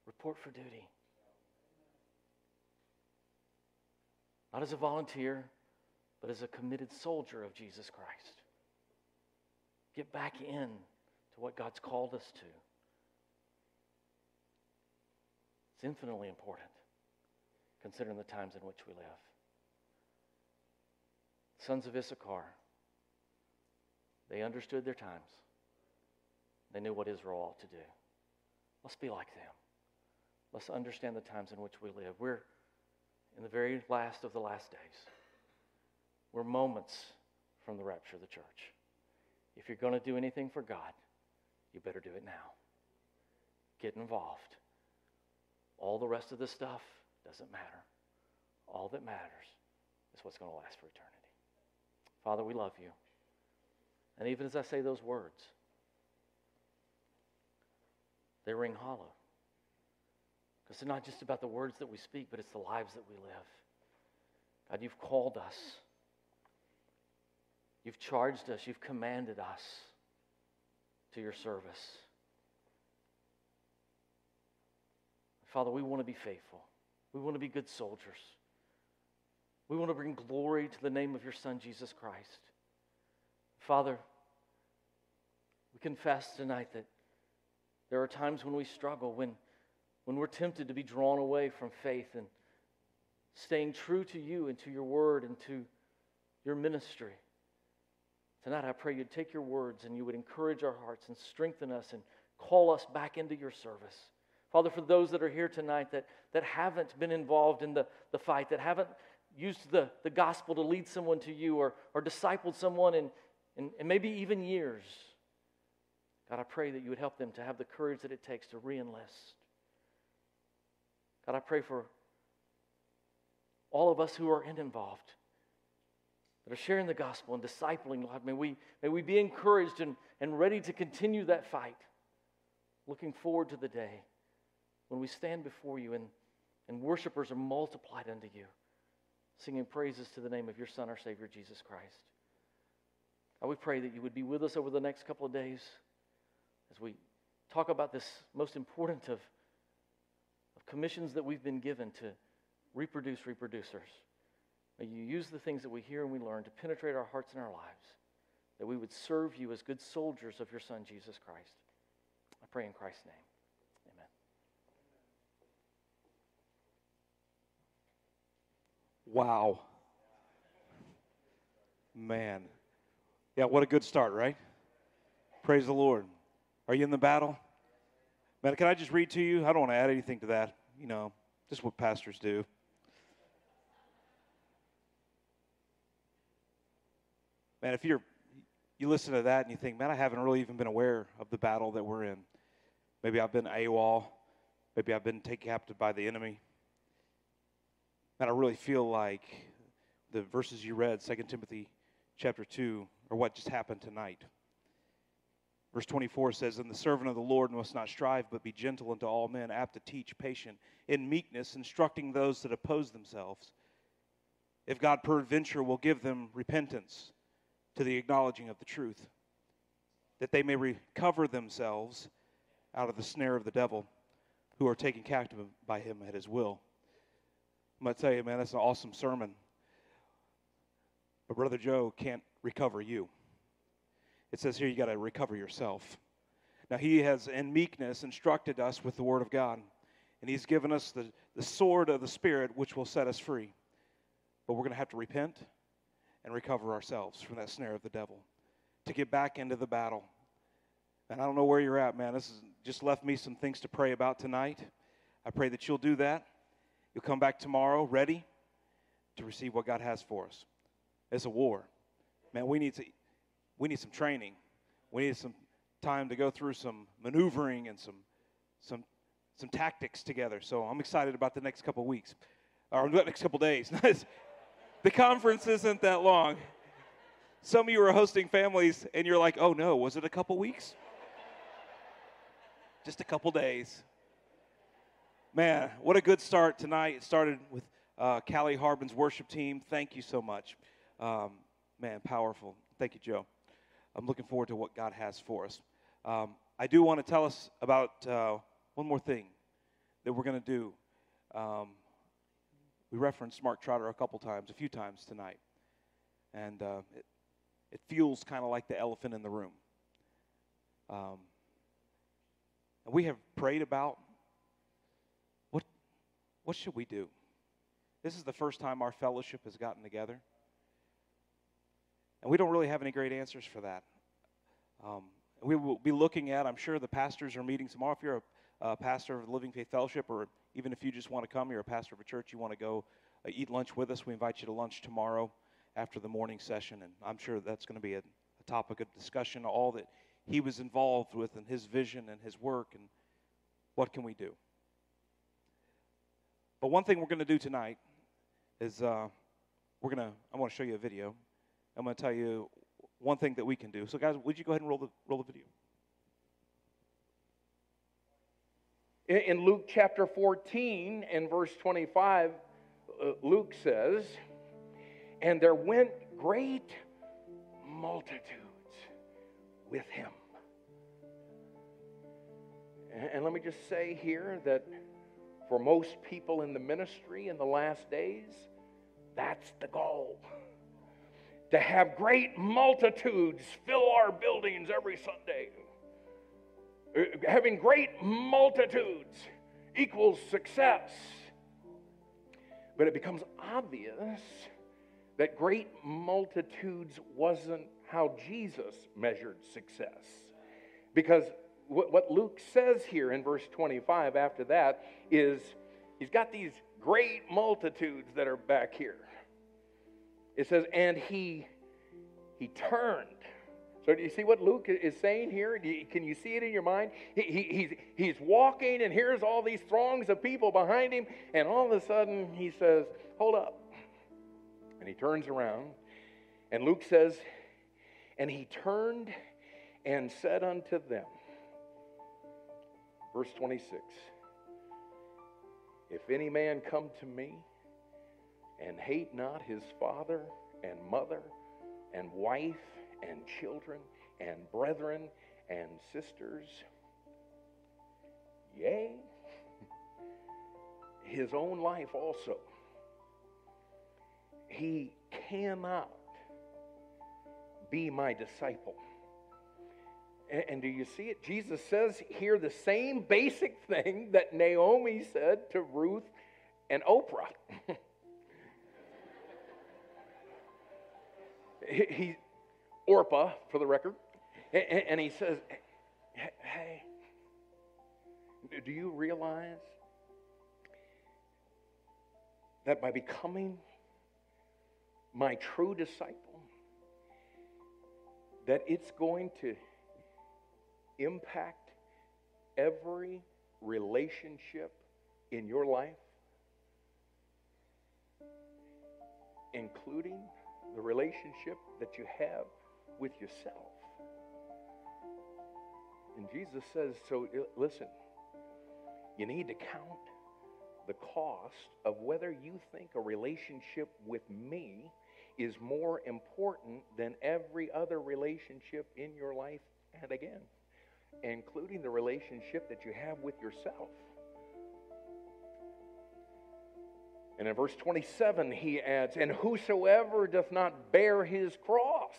report for duty. Not as a volunteer, but as a committed soldier of Jesus Christ. Get back in to what God's called us to. It's infinitely important considering the times in which we live sons of Issachar, they understood their times. They knew what Israel ought to do. Let's be like them. Let's understand the times in which we live. We're in the very last of the last days. We're moments from the rapture of the church. If you're going to do anything for God, you better do it now. Get involved. All the rest of the stuff doesn't matter. All that matters is what's going to last for eternity. Father, we love you. And even as I say those words, they ring hollow. Because they're not just about the words that we speak, but it's the lives that we live. God, you've called us. You've charged us. You've commanded us to your service. Father, we want to be faithful. We want to be good soldiers. We want to bring glory to the name of your Son, Jesus Christ. Father, we confess tonight that there are times when we struggle, when, when we're tempted to be drawn away from faith and staying true to you and to your word and to your ministry. Tonight, I pray you'd take your words and you would encourage our hearts and strengthen us and call us back into your service. Father, for those that are here tonight that, that haven't been involved in the, the fight, that haven't used the, the gospel to lead someone to you or, or discipled someone in, in maybe even years. God, I pray that you would help them to have the courage that it takes to re enlist. God, I pray for all of us who are involved, that are sharing the gospel and discipling, Lord. May we, may we be encouraged and, and ready to continue that fight, looking forward to the day when we stand before you and, and worshipers are multiplied unto you singing praises to the name of your Son, our Savior, Jesus Christ. God, we pray that you would be with us over the next couple of days as we talk about this most important of, of commissions that we've been given to reproduce reproducers. May you use the things that we hear and we learn to penetrate our hearts and our lives, that we would serve you as good soldiers of your Son, Jesus Christ. I pray in Christ's name. Amen. Wow. Man. Yeah, what a good start, right? Praise the Lord. Are you in the battle? Man, can I just read to you? I don't want to add anything to that. You know, just what pastors do. Man, if you're you listen to that and you think, man, I haven't really even been aware of the battle that we're in. Maybe I've been AWOL. Maybe I've been taken captive by the enemy. Man, I really feel like the verses you read, 2 Timothy chapter 2, are what just happened tonight. Verse 24 says, And the servant of the Lord must not strive, but be gentle unto all men, apt to teach, patient, in meekness, instructing those that oppose themselves. If God peradventure will give them repentance to the acknowledging of the truth, that they may recover themselves out of the snare of the devil, who are taken captive by him at his will. I'm going to tell you, man, that's an awesome sermon. But Brother Joe can't recover you. It says here you got to recover yourself. Now, he has, in meekness, instructed us with the Word of God, and he's given us the, the sword of the Spirit, which will set us free. But we're going to have to repent and recover ourselves from that snare of the devil to get back into the battle. And I don't know where you're at, man. This has just left me some things to pray about tonight. I pray that you'll do that. You'll come back tomorrow ready to receive what God has for us. It's a war. Man, we need to we need some training. We need some time to go through some maneuvering and some some some tactics together. So I'm excited about the next couple weeks or the next couple days. the conference isn't that long. Some of you are hosting families and you're like, "Oh no, was it a couple weeks?" Just a couple days. Man, what a good start tonight. It started with uh, Callie Harbin's worship team. Thank you so much. Um, man, powerful. Thank you, Joe. I'm looking forward to what God has for us. Um, I do want to tell us about uh, one more thing that we're going to do. Um, we referenced Mark Trotter a couple times, a few times tonight. And uh, it, it feels kind of like the elephant in the room. Um, and we have prayed about what should we do? This is the first time our fellowship has gotten together. And we don't really have any great answers for that. Um, we will be looking at, I'm sure the pastors are meeting tomorrow. If you're a, a pastor of the Living Faith Fellowship, or even if you just want to come, you're a pastor of a church, you want to go uh, eat lunch with us, we invite you to lunch tomorrow after the morning session. And I'm sure that's going to be a, a topic of discussion, all that he was involved with and his vision and his work, and what can we do. But one thing we're going to do tonight is uh, we're going to, I want to show you a video. I'm going to tell you one thing that we can do. So, guys, would you go ahead and roll the, roll the video? In Luke chapter 14 and verse 25, uh, Luke says, And there went great multitudes with him. And let me just say here that for most people in the ministry in the last days, that's the goal. To have great multitudes fill our buildings every Sunday. Uh, having great multitudes equals success. But it becomes obvious that great multitudes wasn't how Jesus measured success. Because what Luke says here in verse 25 after that is he's got these great multitudes that are back here. It says, and he he turned. So do you see what Luke is saying here? You, can you see it in your mind? He, he, he's, he's walking, and here's all these throngs of people behind him, and all of a sudden he says, Hold up. And he turns around, and Luke says, And he turned and said unto them, Verse 26 If any man come to me and hate not his father and mother and wife and children and brethren and sisters. Yea, his own life also. He cannot be my disciple. And, and, do you see it? Jesus says here the same basic thing that Naomi said to Ruth and Oprah. he, he, Orpah, for the record, and, and he says, Hey, do you realize that by becoming my true disciple, that it's going to impact every relationship in your life, including the relationship that you have with yourself. And Jesus says, so uh, listen, you need to count the cost of whether you think a relationship with me is more important than every other relationship in your life, and again, including the relationship that you have with yourself. And in verse 27, he adds, And whosoever doth not bear his cross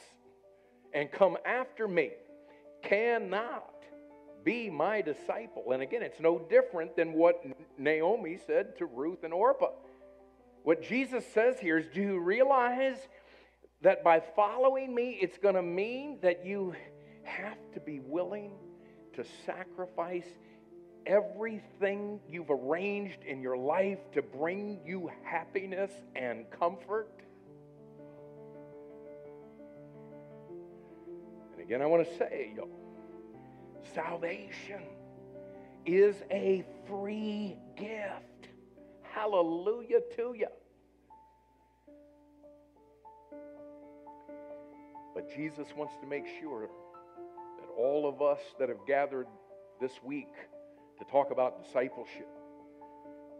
and come after me cannot be my disciple. And again, it's no different than what Naomi said to Ruth and Orpah. What Jesus says here is do you realize that by following me, it's going to mean that you have to be willing to sacrifice everything you've arranged in your life to bring you happiness and comfort? And again, I want to say, yo, salvation is a free gift. Hallelujah to you. But Jesus wants to make sure all of us that have gathered this week to talk about discipleship,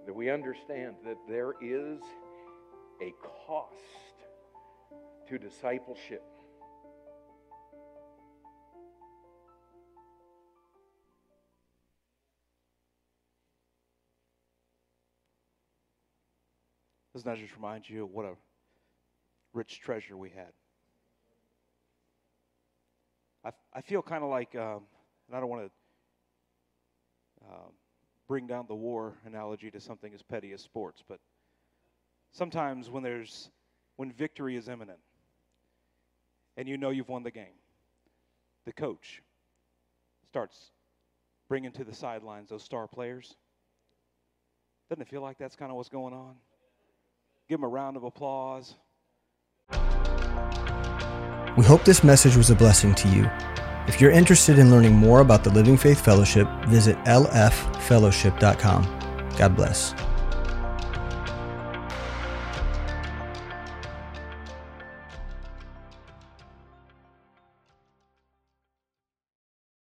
that we understand that there is a cost to discipleship. Doesn't that just remind you of what a rich treasure we had? I, I feel kind of like, um, and I don't want to um, bring down the war analogy to something as petty as sports, but sometimes when there's when victory is imminent and you know you've won the game, the coach starts bringing to the sidelines those star players. Doesn't it feel like that's kind of what's going on? Give them a round of applause. We hope this message was a blessing to you. If you're interested in learning more about the Living Faith Fellowship, visit lffellowship.com. God bless.